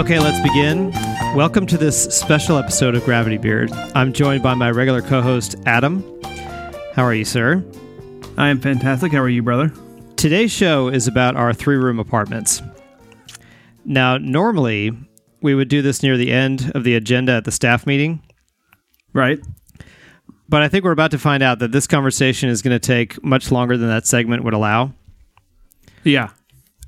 Okay, let's begin. Welcome to this special episode of Gravity Beard. I'm joined by my regular co host, Adam. How are you, sir? I am fantastic. How are you, brother? Today's show is about our three room apartments. Now, normally, we would do this near the end of the agenda at the staff meeting, Right. but I think we're about to find out that this conversation is going to take much longer than that segment would allow. Yeah.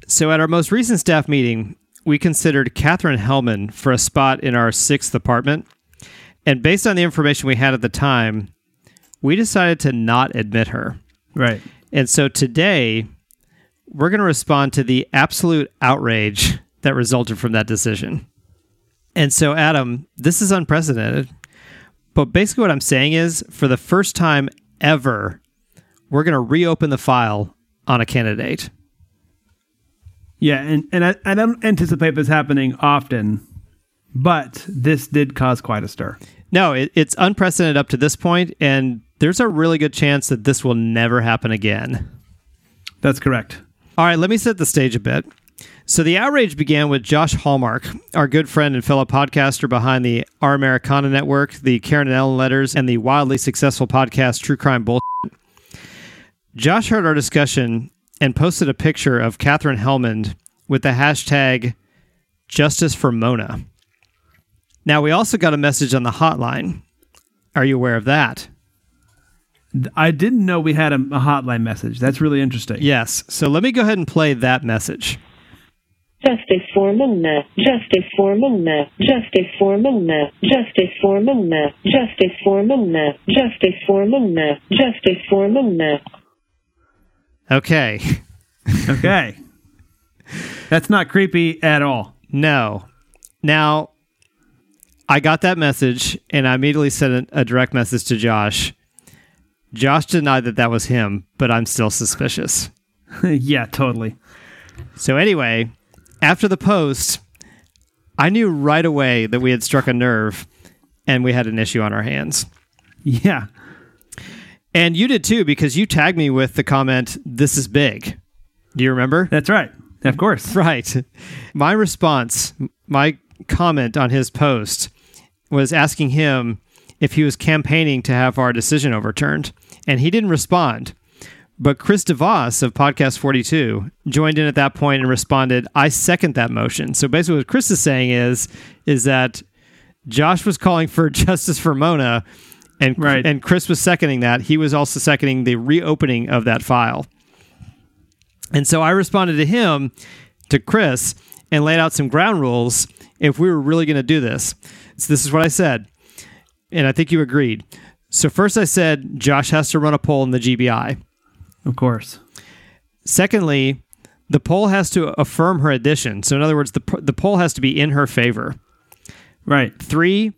So, at our most recent staff meeting, we considered Katherine Helmond for a spot in our sixth apartment. And based on the information we had at the time, we decided to not admit her. Right. And so today, we're going to respond to the absolute outrage that resulted from that decision. And so, Adam, this is unprecedented. But basically, what I'm saying is for the first time ever, we're going to reopen the file on a candidate. Yeah, and, and I, I don't anticipate this happening often, but this did cause quite a stir. No, it, it's unprecedented up to this point, and there's a really good chance that this will never happen again. That's correct. All right, let me set the stage a bit. So the outrage began with Josh Hallmark, our good friend and fellow podcaster behind the Our Americana Network, the Karen and Ellen Letters, and the wildly successful podcast True Crime Bull. Josh heard our discussion and posted a picture of Katherine Helmond with the hashtag Justice for Mona. Now we also got a message on the hotline. Are you aware of that? I didn't know we had a, a hotline message. That's really interesting. Yes. So let me go ahead and play that message. Justice for Mona. Justice for Mona. Justice for Mona. Justice for Mona. Justice for Mona. Justice for Mona. Justice for Mona. Okay. Okay. That's not creepy at all. No. Now, I got that message and I immediately sent a, a direct message to Josh. Josh denied that that was him, but I'm still suspicious. yeah, totally. So, anyway, after the post, I knew right away that we had struck a nerve and we had an issue on our hands. Yeah. And you did too, because you tagged me with the comment, This is big. Do you remember? That's right. Of course. Right. My response, my comment on his post was asking him if he was campaigning to have our decision overturned, and he didn't respond. But Chris DeVos of Podcast 42 joined in at that point and responded, I second that motion. So basically what Chris is saying is is that Josh was calling for justice for Mona and Right. and Chris was seconding that. He was also seconding the reopening of that file. And so I responded to him, to Chris, and laid out some ground rules if we were really going to do this. So this is what I said, and I think you agreed. So first I said Josh has to run a poll in the GBI. Of course. Secondly, the poll has to affirm her addition. So in other words, the the poll has to be in her favor. Right. Three,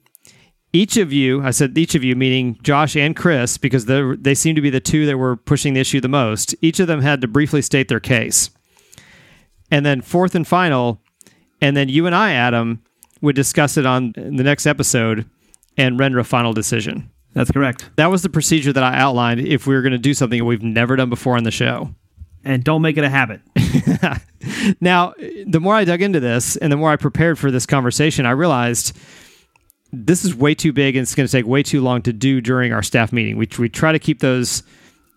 each of you, I said each of you, meaning Josh and Chris, because they they seem to be the two that were pushing the issue the most. Each of them had to briefly state their case. And then fourth and final, and then you and I, Adam, would discuss it on the next episode and render a final decision. That's correct. That was the procedure that I outlined if we were going to do something that we've never done before on the show. And don't make it a habit. Now, the more I dug into this and the more I prepared for this conversation, I realized this is way too big and it's going to take way too long to do during our staff meeting. We, we try to keep those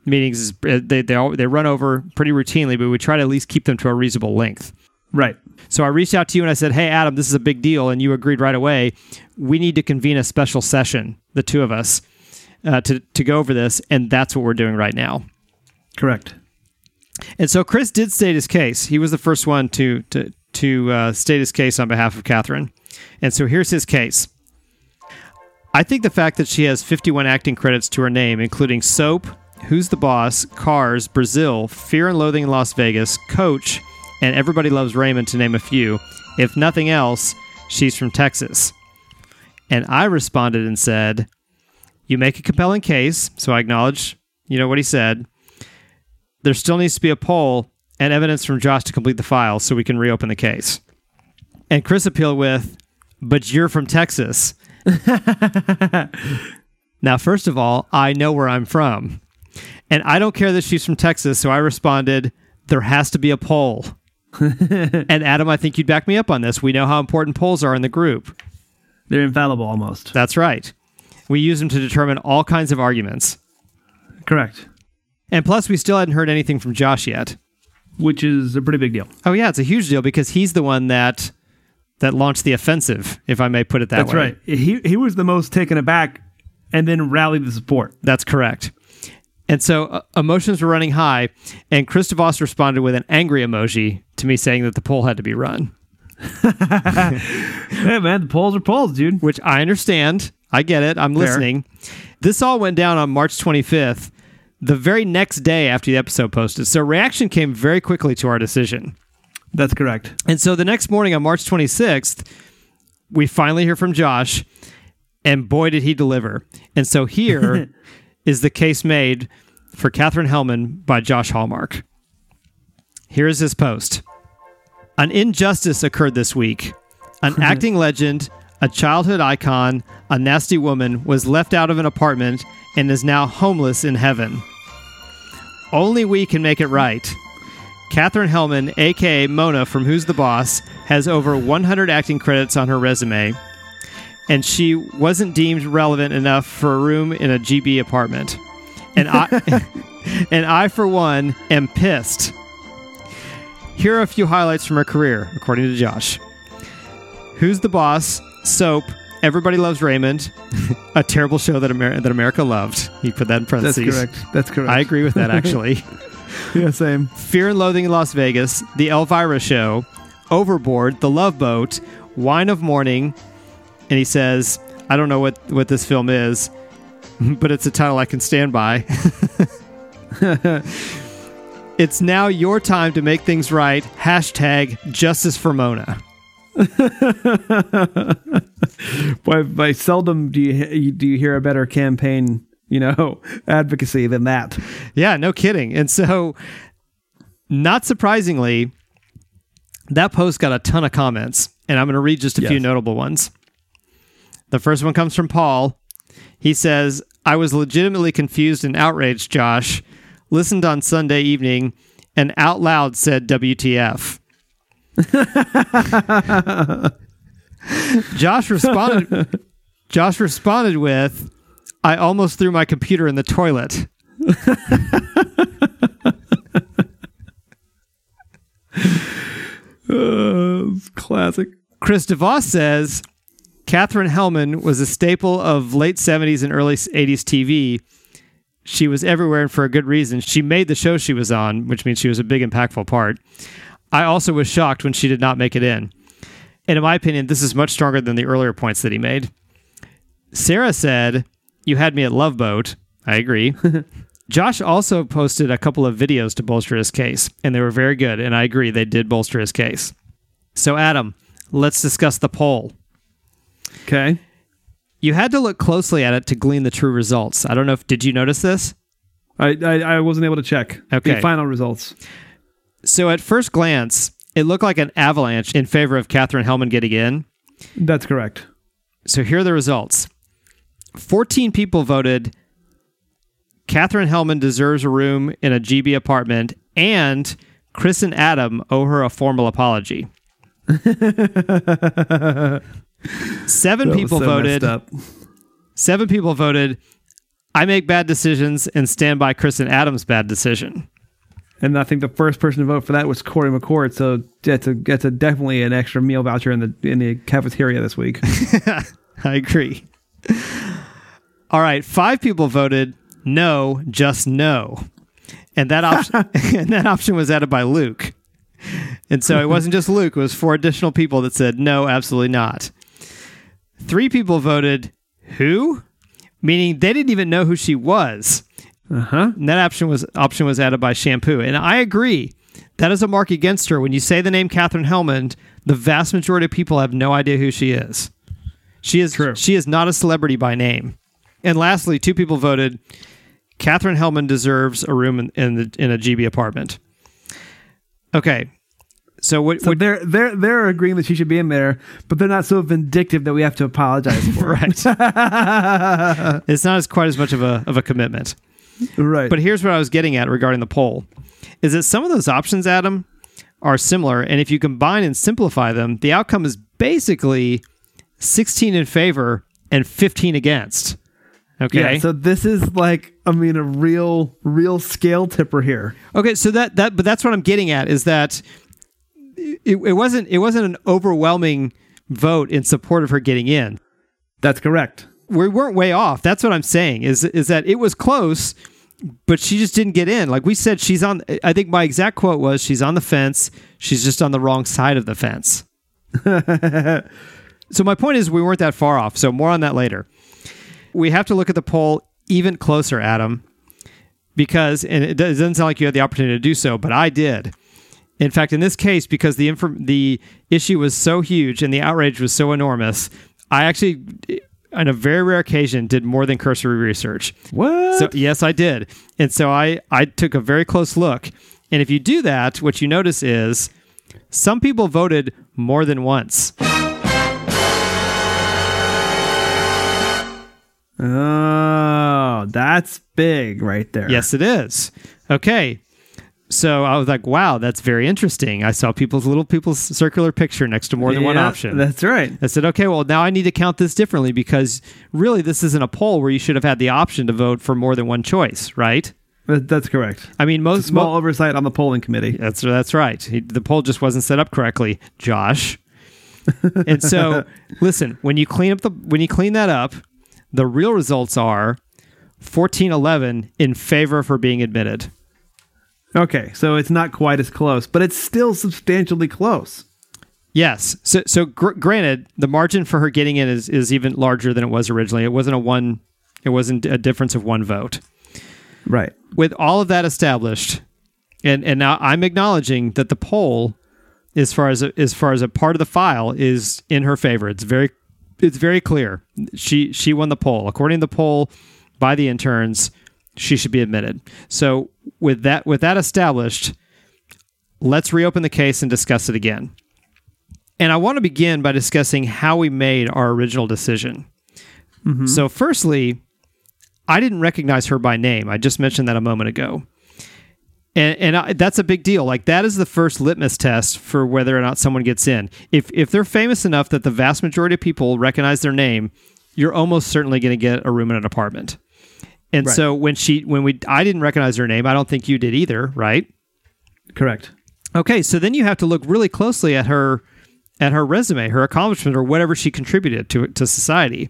meetings, uh, they, they, all, they run over pretty routinely, but we try to at least keep them to a reasonable length. Right. So I reached out to you and I said, Hey, Adam, this is a big deal. And you agreed right away. We need to convene a special session, the two of us, uh, to, to go over this. And that's what we're doing right now. Correct. And so Chris did state his case. He was the first one to to to uh, state his case on behalf of Katherine. And so here's his case. I think the fact that she has 51 acting credits to her name, including Soap, Who's the Boss, Cars, Brazil, Fear and Loathing in Las Vegas, Coach, and Everybody Loves Raymond, to name a few. If nothing else, she's from Texas. And I responded and said, You make a compelling case, so I acknowledge, you know, what he said there still needs to be a poll and evidence from Josh to complete the file so we can reopen the case. And Chris appealed with, but you're from Texas. now, first of all, I know where I'm from. And I don't care that she's from Texas, so I responded, there has to be a poll. and Adam, I think you'd back me up on this. We know how important polls are in the group. They're infallible almost. That's right. We use them to determine all kinds of arguments. Correct. And plus, we still hadn't heard anything from Josh yet. Which is a pretty big deal. Oh yeah, it's a huge deal because he's the one that that launched the offensive, if I may put it that That's way. That's right. He he was the most taken aback and then rallied the support. That's correct. And so uh, emotions were running high, and Chris DeVos responded with an angry emoji to me saying that the poll had to be run, Hey man, the polls are polls, dude. which I understand. I get it. I'm listening. This all went down on March 25th, the very next day after the episode posted. So reaction came very quickly to our decision. That's correct. And so the next morning on March 26th, we finally hear from Josh, and boy, did he deliver. And so here is the case made for Katherine Helmond by Josh Hallmark. Here is his post An injustice occurred this week. An acting legend, a childhood icon, a nasty woman was left out of an apartment and is now homeless in heaven. Only we can make it right. Katherine Helmond, aka Mona from Who's the Boss, has over 100 acting credits on her resume, and she wasn't deemed relevant enough for a room in a GB apartment. And I, and I, for one, am pissed. Here are a few highlights from her career, according to Josh. Who's the Boss? Soap. Everybody Loves Raymond. a terrible show that, Amer- that America loved. He put that in parentheses. That's correct. That's correct. I agree with that, actually. yeah, same. Fear and Loathing in Las Vegas, The Elvira Show, Overboard, The Love Boat, Wine of Morning, and he says, I don't know what, what this film is, but it's a title I can stand by. it's now your time to make things right. Hashtag justice for Mona. By, by seldom do you do you hear a better campaign, you know, advocacy than that. Yeah, no kidding. And so, not surprisingly, that post got a ton of comments, and I'm going to read just a few notable ones. The first one comes from Paul. He says, I was legitimately confused and outraged, Josh. Listened on Sunday evening and out loud said WTF. Josh responded Josh responded with, I almost threw my computer in the toilet. Uh, classic. Chris DeVos says Katherine Helmond was a staple of late 70s and early 80s TV. She was everywhere and for a good reason. She made the show she was on, which means she was a big, impactful part. I also was shocked when she did not make it in. And in my opinion, this is much stronger than the earlier points that he made. Sarah said, You had me at Love Boat. I agree. Josh also posted a couple of videos to bolster his case, and they were very good. And I agree, they did bolster his case. So, Adam, let's discuss the poll. Okay. You had to look closely at it to glean the true results. I don't know if did you notice this? I, I I wasn't able to check Okay. the final results. So at first glance, it looked like an avalanche in favor of Katherine Helmond getting in. That's correct. So here are the results. 14 people voted Katherine Helmond deserves a room in a GB apartment and Chris and Adam owe her a formal apology. Seven That people so voted. Seven people voted, I make bad decisions and stand by Chris and Adam's bad decision. And I think the first person to vote for that was Corey McCord. So that's a that's a definitely an extra meal voucher in the in the cafeteria this week. I agree. All right, five people voted no, just no. And that option and that option was added by Luke. And so it wasn't just Luke, it was four additional people that said no, absolutely not. Three people voted who? Meaning they didn't even know who she was. Uh huh. And that option was option was added by Shampoo. And I agree. That is a mark against her. When you say the name Katherine Helmond, the vast majority of people have no idea who she is. She is True. she is not a celebrity by name. And lastly, two people voted Katherine Helmond deserves a room in, in the in a GB apartment. Okay. So what, So what they're they're they're agreeing that she should be in there, but they're not so vindictive that we have to apologize for. right. it's not as quite as much of a of a commitment. right. But here's what I was getting at regarding the poll: is that some of those options, Adam, are similar. And if you combine and simplify them, the outcome is basically 16 in favor and 15 against. Okay. Yeah, so this is like, I mean, a real, real scale tipper here. Okay, so that that but that's what I'm getting at is that it, it wasn't it wasn't an overwhelming vote in support of her getting in. That's correct. We weren't way off. That's what I'm saying is is that it was close, but she just didn't get in. Like we said, she's on. I think my exact quote was, "She's on the fence. She's just on the wrong side of the fence." so my point is, we weren't that far off. So more on that later. We have to look at the poll even closer, Adam, because and it doesn't sound like you had the opportunity to do so, but I did. In fact, in this case, because the inf- the issue was so huge and the outrage was so enormous, I actually, eh, on a very rare occasion, did more than cursory research. What? So yes, I did, and so I I took a very close look. And if you do that, what you notice is some people voted more than once. Oh, that's big right there. Yes, it is. Okay. So I was like, wow, that's very interesting. I saw people's little people's circular picture next to more than one option. That's right. I said, okay, well, now I need to count this differently because really this isn't a poll where you should have had the option to vote for more than one choice, right? That's correct. I mean, most Small mo- oversight on the polling committee. that's that's right. He, the poll just wasn't set up correctly, Josh. and so, listen, when you clean up the when you clean that up, the real results are 1411 in favor of her being admitted. Okay, so it's not quite as close, but it's still substantially close. Yes. So, so gr- granted, the margin for her getting in is, is even larger than it was originally. It wasn't a one. It wasn't a difference of one vote. Right. With all of that established, and and now I'm acknowledging that the poll, as far as a, as far as a part of the file, is in her favor. It's very it's very clear. She she won the poll according to the poll by the interns. She should be admitted. So with that with that established, let's reopen the case and discuss it again. And I want to begin by discussing how we made our original decision. Mm-hmm. So, firstly, I didn't recognize her by name. I just mentioned that a moment ago. And, and I, that's a big deal. Like that is the first litmus test for whether or not someone gets in. If if they're famous enough that the vast majority of people recognize their name, you're almost certainly going to get a room in an apartment. And Right. so when she when we I didn't recognize her name, I don't think you did either, right? Correct. Okay, so then you have to look really closely at her at her resume, her accomplishment, or whatever she contributed to to society.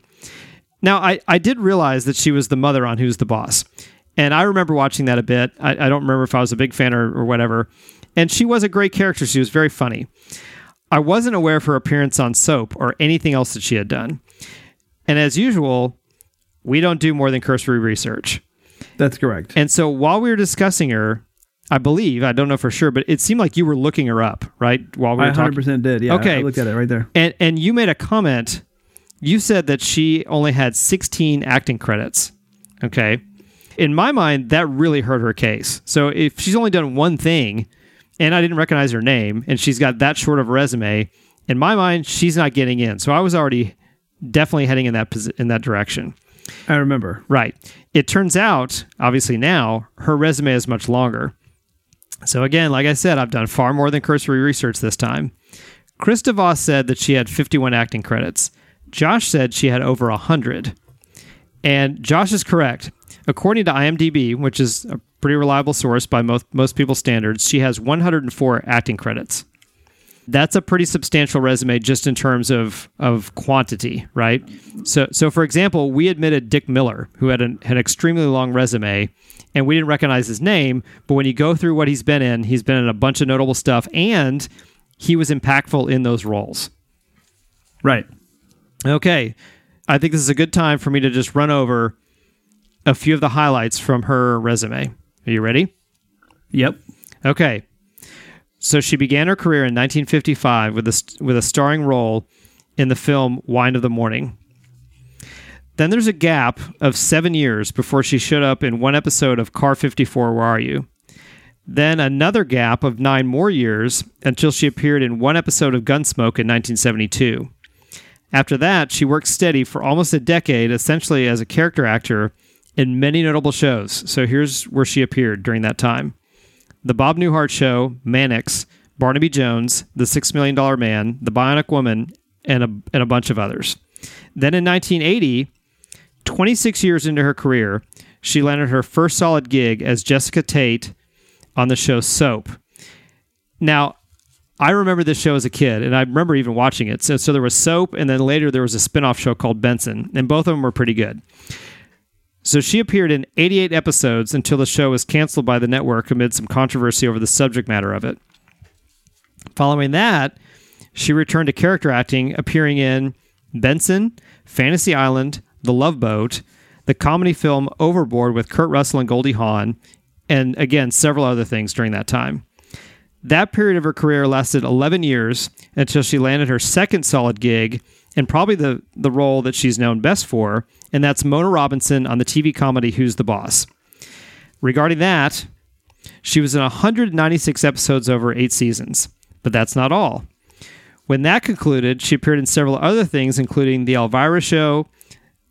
Now, I, I did realize that she was the mother on Who's the Boss. And I remember watching that a bit. I, I don't remember if I was a big fan or, or whatever. And she was a great character. She was very funny. I wasn't aware of her appearance on Soap or anything else that she had done. And as usual, we don't do more than cursory research. That's correct. And so while we were discussing her, I believe, I don't know for sure, but it seemed like you were looking her up, right? While we were talking. 100% did. Yeah. Okay. I looked at it right there. And and you made a comment. You said that she only had 16 acting credits. Okay. In my mind, that really hurt her case. So if she's only done one thing and I didn't recognize her name and she's got that short of a resume, in my mind, she's not getting in. So I was already definitely heading in that posi- in that direction. I remember. Right. It turns out, obviously now, her resume is much longer. So again, like I said, I've done far more than cursory research this time. Chris DeVos said that she had 51 acting credits. Josh said she had over 100. And Josh is correct. According to IMDb, which is a pretty reliable source by most, most people's standards, she has 104 acting credits. That's a pretty substantial resume just in terms of, of quantity, right? So, so for example, we admitted Dick Miller, who had an, had an extremely long resume, and we didn't recognize his name. But when you go through what he's been in, he's been in a bunch of notable stuff, and he was impactful in those roles. Right. Okay. I think this is a good time for me to just run over a few of the highlights from her resume. Are you ready? Yep. Okay. So she began her career in 1955 with a, with a starring role in the film Wine of the Morning. Then there's a gap of seven years before she showed up in one episode of Car 54 Where Are You? Then another gap of nine more years until she appeared in one episode of Gunsmoke in 1972. After that, she worked steady for almost a decade, essentially as a character actor in many notable shows. So here's where she appeared during that time The Bob Newhart Show, Mannix, Barnaby Jones, The Six Million Dollar Man, The Bionic Woman, and a, and a bunch of others. Then in 1980, 26 years into her career, she landed her first solid gig as Jessica Tate on the show Soap. Now, I remember this show as a kid, and I remember even watching it. So, so there was Soap, and then later there was a spin off show called Benson, and both of them were pretty good. So she appeared in 88 episodes until the show was canceled by the network amid some controversy over the subject matter of it. Following that, she returned to character acting, appearing in Benson, Fantasy Island, The Love Boat, the comedy film Overboard with Kurt Russell and Goldie Hawn, and again, several other things during that time. That period of her career lasted 11 years until she landed her second solid gig and probably the, the role that she's known best for, and that's Mona Robinson on the TV comedy Who's the Boss. Regarding that, she was in 196 episodes over eight seasons, but that's not all. When that concluded, she appeared in several other things, including The Elvira Show,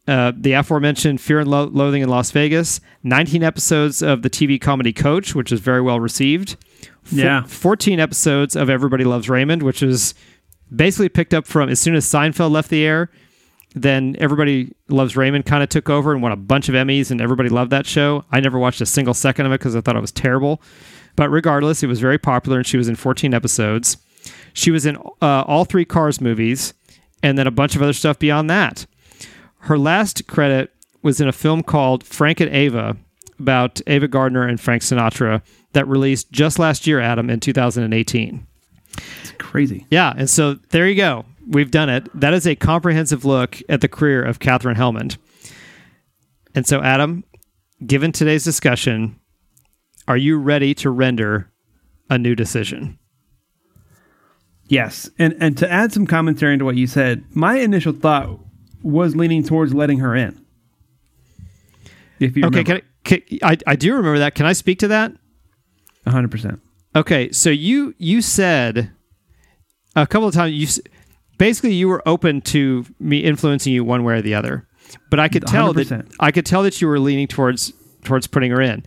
uh, the aforementioned Fear and Lo- Loathing in Las Vegas, 19 episodes of the TV comedy Coach, which was very well received. Yeah. 14 episodes of Everybody Loves Raymond, which is basically picked up from as soon as Seinfeld left the air. Then Everybody Loves Raymond kind of took over and won a bunch of Emmys, and everybody loved that show. I never watched a single second of it because I thought it was terrible. But regardless, it was very popular, and she was in 14 episodes. She was in uh, all three Cars movies, and then a bunch of other stuff beyond that. Her last credit was in a film called Frank and Ava about Ava Gardner and Frank Sinatra that released just last year, Adam, in 2018. It's crazy. Yeah, and so there you go. We've done it. That is a comprehensive look at the career of Katherine Helmond. And so, Adam, given today's discussion, are you ready to render a new decision? Yes, and and to add some commentary into what you said, my initial thought was leaning towards letting her in. If you Okay, can I, can, I I do remember that. Can I speak to that? hundred percent. Okay, so you you said a couple of times you basically you were open to me influencing you one way or the other, but I could tell that 100%. I could tell that you were leaning towards towards putting her in.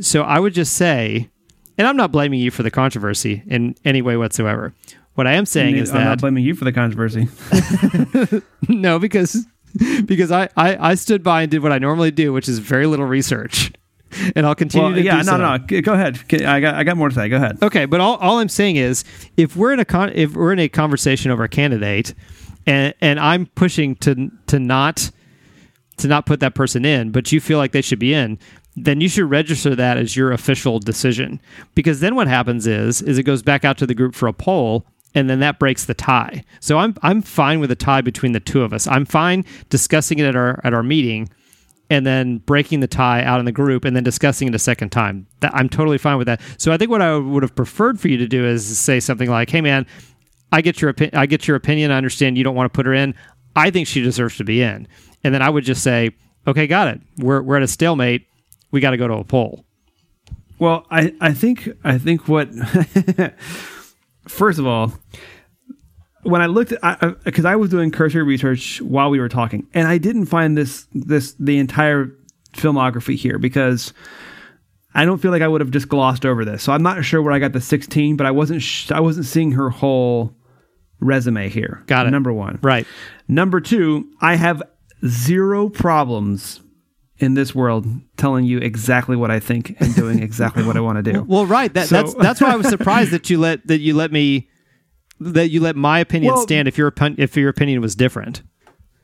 So I would just say, and I'm not blaming you for the controversy in any way whatsoever. What I am saying is that I'm not blaming you for the controversy. no, because because I, I I stood by and did what I normally do, which is very little research, and I'll continue well, to yeah, no, no, G- go ahead. I got I got more to say. Go ahead. Okay, but all, all I'm saying is if we're in a con- if we're in a conversation over a candidate and and I'm pushing to to not to not put that person in, but you feel like they should be in, then you should register that as your official decision. Because then what happens is is it goes back out to the group for a poll and then that breaks the tie. So I'm I'm fine with a tie between the two of us. I'm fine discussing it at our at our meeting and then breaking the tie out in the group and then discussing it a second time. That, I'm totally fine with that. So I think what I would have preferred for you to do is say something like, "Hey, man, I get your opi- I get your opinion. I understand you don't want to put her in. I think she deserves to be in." And then I would just say, "Okay, got it. We're we're at a stalemate. We got to go to a poll." Well, I, I think I think what first of all, when I looked at because I, was doing cursory research while we were talking, and I didn't find this this the entire filmography here because I don't feel like I would have just glossed over this. So I'm not sure where I got the 16, but I wasn't sh- I wasn't seeing her whole resume here. Got it. Number one. Right. Number two, I have zero problems in this world telling you exactly what I think and doing exactly what I want to do. Well, right. That, So- that's that's why I was surprised that you let that you let me that you let my opinion Well- stand if your if your opinion was different.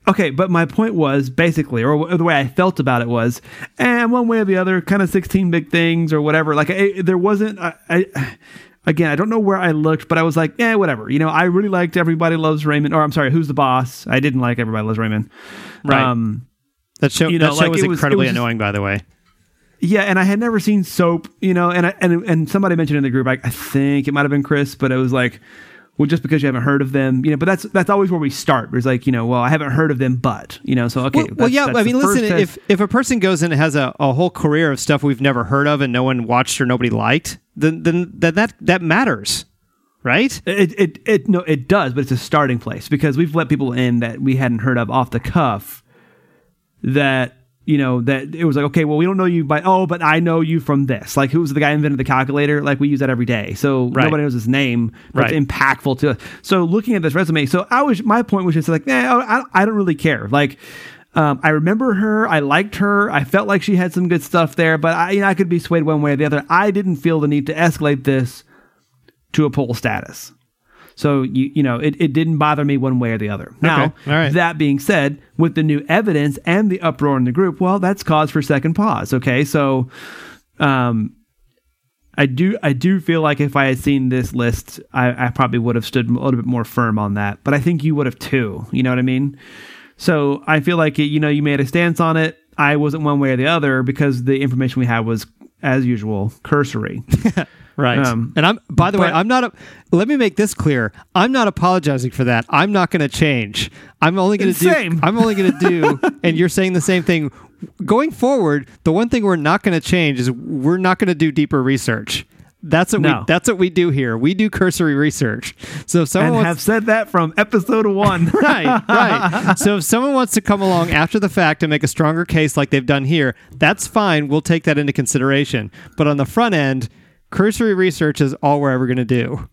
Okay, but my point was basically, or the way I felt about it was, and one way or the other, kind of sixteen big things or whatever. Like I, there wasn't. I, I, again, I don't know where I looked, but I was like, yeah, whatever. You know, I really liked Everybody Loves Raymond, or I'm sorry, Who's the Boss? I didn't like Everybody Loves Raymond. Right. Um, That show you know, that show like, was was- incredibly was just- annoying, by the way. Yeah, and I had never seen Soap, you know, and I, and and somebody mentioned in the group, I, I think it might have been Chris, but it was like, well, just because you haven't heard of them, you know, but that's that's always where we start. It's like, you know, well, I haven't heard of them, but you know, so okay. Well, well, yeah. I mean, listen. If if a person goes in and has a, a whole career of stuff we've never heard of and no one watched or nobody liked, then then, then that that matters, right? It, it it no it does, but it's a starting place because we've let people in that we hadn't heard of off the cuff that you know that it was like okay well we don't know you by oh but i know you from this like who's the guy who invented the calculator like we use that every day so Right. nobody knows his name but Right. it's impactful to us so looking at this resume so i was my point was just like eh, I, I don't really care like um, I remember her. I liked her. I felt like she had some good stuff there, but I, you know, I could be swayed one way or the other. I didn't feel the need to escalate this to a poll status. So you you know it, it didn't bother me one way or the other. Now right. that being said, with the new evidence and the uproar in the group, well, that's cause for second pause. Okay, so um, I do I do feel like if I had seen this list, I, I probably would have stood a little bit more firm on that. But I think you would have too. You know what I mean? So I feel like you know you made a stance on it. I wasn't one way or the other because the information we had was, as usual, cursory. Right. Um, and I'm by the way, I'm not a let me make this clear. I'm not apologizing for that. I'm not going to change. I'm only going to do Same. I'm only going to do and you're saying the same thing. Going forward, the one thing we're not going to change is we're not going to do deeper research. That's what No. we that's what we do here. We do cursory research. So if someone and wants have said that from episode one. right, right. So if someone wants to come along after the fact and make a stronger case like they've done here, that's fine. We'll take that into consideration. But on the front end, cursory research is all we're ever going to do.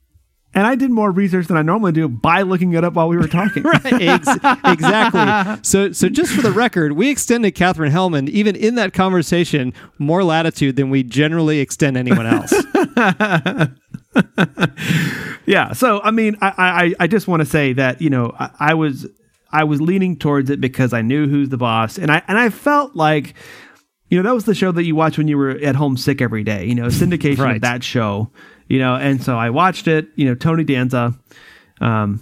and I did more research than I normally do by looking it up while we were talking. Ex- exactly. So, so just for the record, we extended Katherine Helmond, even in that conversation, more latitude than we generally extend anyone else. Yeah. So I mean, I I, I just want to say that you know I, I was I was leaning towards it because I knew who's the boss, and I and I felt like you know that was the show that you watch when you were at home sick every day. You know, syndication Right. of that show. You know, and so I watched it. You know, Tony Danza. Um.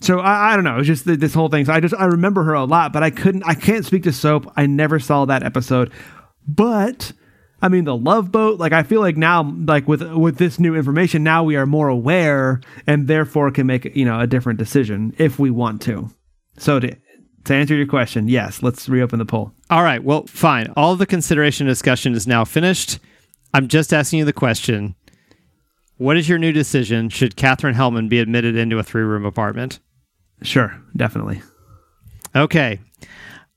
So I, I don't know. It's just th- this whole thing. So I just I remember her a lot, but I couldn't. I can't speak to soap. I never saw that episode, but. I mean the love boat like I feel like now like with with this new information now we are more aware and therefore can make you know a different decision if we want to. So to to answer your question, yes, let's reopen the poll. All right. Well, fine. All the consideration discussion is now finished. I'm just asking you the question. What is your new decision? Should Katherine Helmond be admitted into a three room apartment? Sure, definitely. Okay.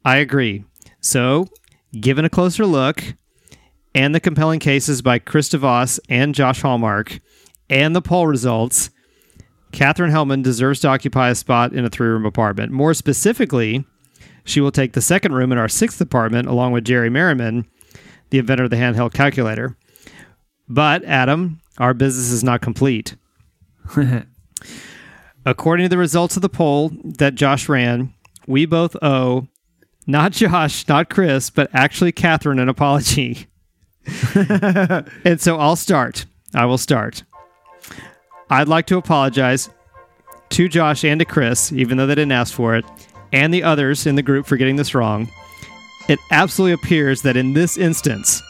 I agree. So, given a closer look and the compelling cases by Chris DeVos and Josh Hallmark and the poll results, Katherine Helmond deserves to occupy a spot in a three room apartment. More specifically, she will take the second room in our sixth apartment along with Jerry Merryman, the inventor of the handheld calculator. But, Adam, our business is not complete. According to the results of the poll that Josh ran, we both owe not Josh, not Chris, but actually Katherine an apology. and so I'll start. I will start. I'd like to apologize to Josh and to Chris, even though they didn't ask for it, and the others in the group for getting this wrong. It absolutely appears that in this instance,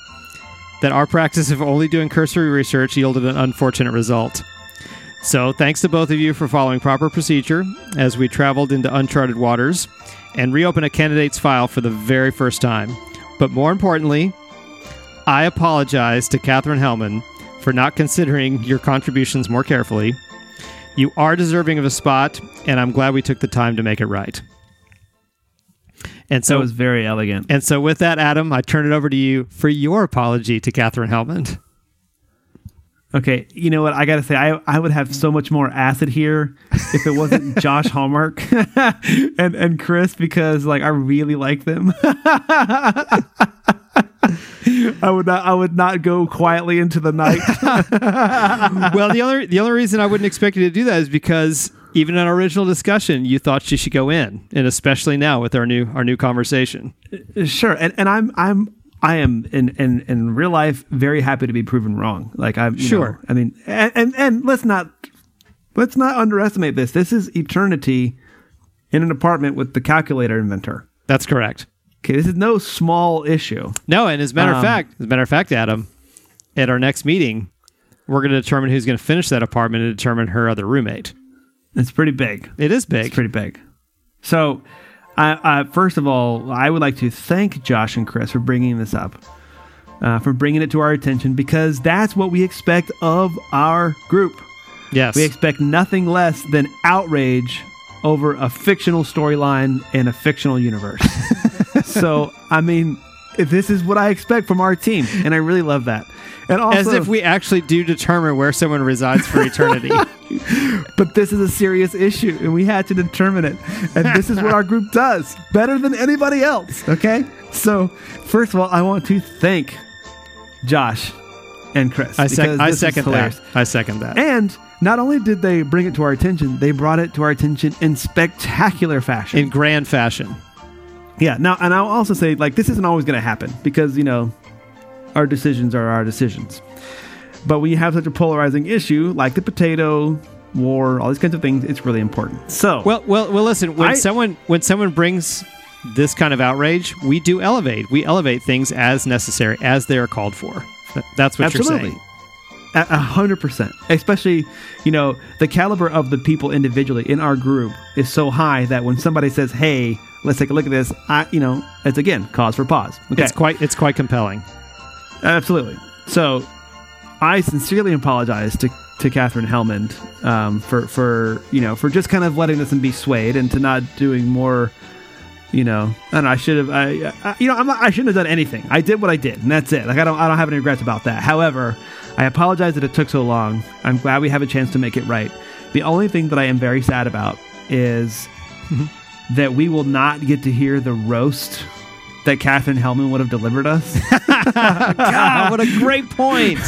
that our practice of only doing cursory research yielded an unfortunate result. So, thanks to both of you for following proper procedure as we traveled into uncharted waters and reopened a candidate's file for the very first time. But more importantly, I apologize to Katherine Helmond for not considering your contributions more carefully. You are deserving of a spot, and I'm glad we took the time to make it right. And So so, it was very elegant. and so, with that, Adam, I turn it over to you for your apology to Katherine Helmond. Okay, you know what? I gotta say, I I would have so much more acid here if it wasn't Josh Hallmark and and Chris because like I really like them. I would not I would not go quietly into the night. well, the other the only reason I wouldn't expect you to do that is because even in our original discussion, you thought she should go in, and especially now with our new our new conversation. sure, and and I'm I'm I am in in in real life very happy to be proven wrong. Like I'm Sure. know, I mean, and, and and let's not let's not underestimate this. This is eternity in an apartment with the calculator inventor. That's correct. Okay, this is no small issue. No, and as a matter of Um, fact, as a matter of fact, Adam, at our next meeting, we're going to determine who's going to finish that apartment and determine her other roommate. It's pretty big. It is big. It's pretty big. So, I, I, first of all, I would like to thank Josh and Chris for bringing this up, uh, for bringing it to our attention, because that's what we expect of our group. yes. We expect nothing less than outrage over a fictional storyline in a fictional universe. so I mean, this is what I expect from our team, and I really love that. And also, As if we actually do determine where someone resides for eternity. but this is a serious issue, and we had to determine it. And this is what our group does better than anybody else. Okay. So first of all, I want to thank Josh and Chris. I, sec- I second that. I second that. And not only did they bring it to our attention, they brought it to our attention in spectacular fashion. In grand fashion. Yeah. Now, and I'll also say, like, this isn't always going to happen because, you know, our decisions are our decisions. But when you have such a polarizing issue like the potato war, all these kinds of things, it's really important. So, Well, well, well. Listen, when I- someone when someone brings this kind of outrage, we do elevate. We elevate things as necessary, as they are called for. That's what absolutely. you're saying. A a hundred percent. Especially, you know, the caliber of the people individually in our group is so high that when somebody says, "Hey, let's take a look at this," I, you know, it's again cause for pause. Okay, It's quite it's quite compelling. absolutely. So, I sincerely apologize to to Katherine Helmond um, for for you know for just kind of letting this and be swayed and to not doing more. You know, and I should have. I, I you know, I'm not, I shouldn't have done anything. I did what I did, and that's it. Like I don't, I don't have any regrets about that. However, I apologize that it took so long. I'm glad we have a chance to make it right. The only thing that I am very sad about is that we will not get to hear the roast that Katherine Helmond would have delivered us. God, what a great point!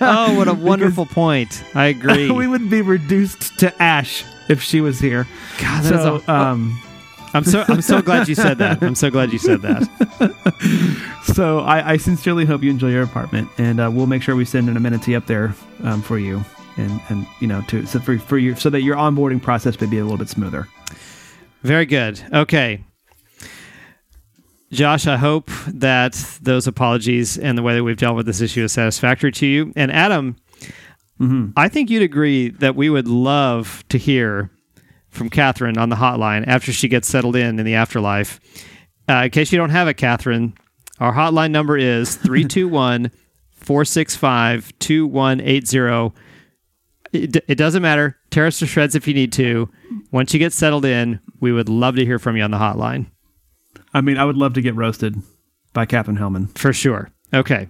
Oh, what a wonderful point! I agree. we would be reduced to ash if she was here. God, that is so, a- um, I'm so I'm so glad you said that. I'm so glad you said that. so I, I sincerely hope you enjoy your apartment, and uh, we'll make sure we send an amenity up there um, for you, and and you know to so for for you so that your onboarding process may be a little bit smoother. Very good. Okay. Josh, I hope that those apologies and the way that we've dealt with this issue is satisfactory to you. And Adam, I think you'd agree that we would love to hear from Katherine on the hotline after she gets settled in in the afterlife. Uh, in case you don't have it, Katherine, our hotline number is 321 465 2180. It it doesn't matter. Tear us to shreds if you need to. Once you get settled in, we would love to hear from you on the hotline. I mean, I would love to get roasted by Katherine Helmond. For sure. Okay.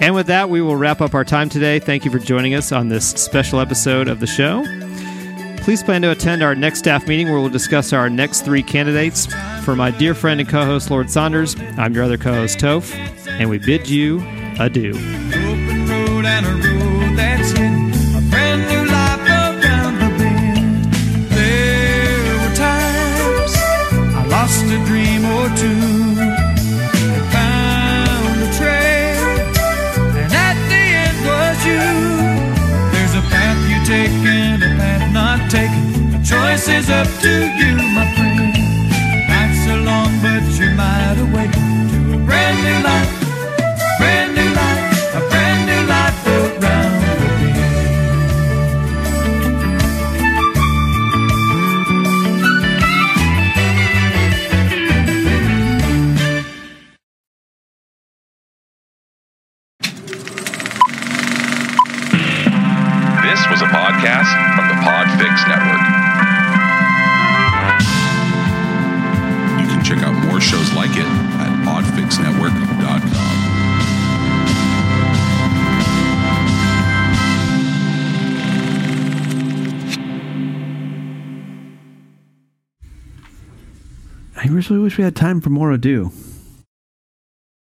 And with that, we will wrap up our time today. Thank you for joining us on this special episode of the show. Please plan to attend our next staff meeting where we'll discuss our next three candidates. For my dear friend and co host, Lord Saunders, I'm your other co host, Toph, and we bid you adieu. Is up to you, for more ado.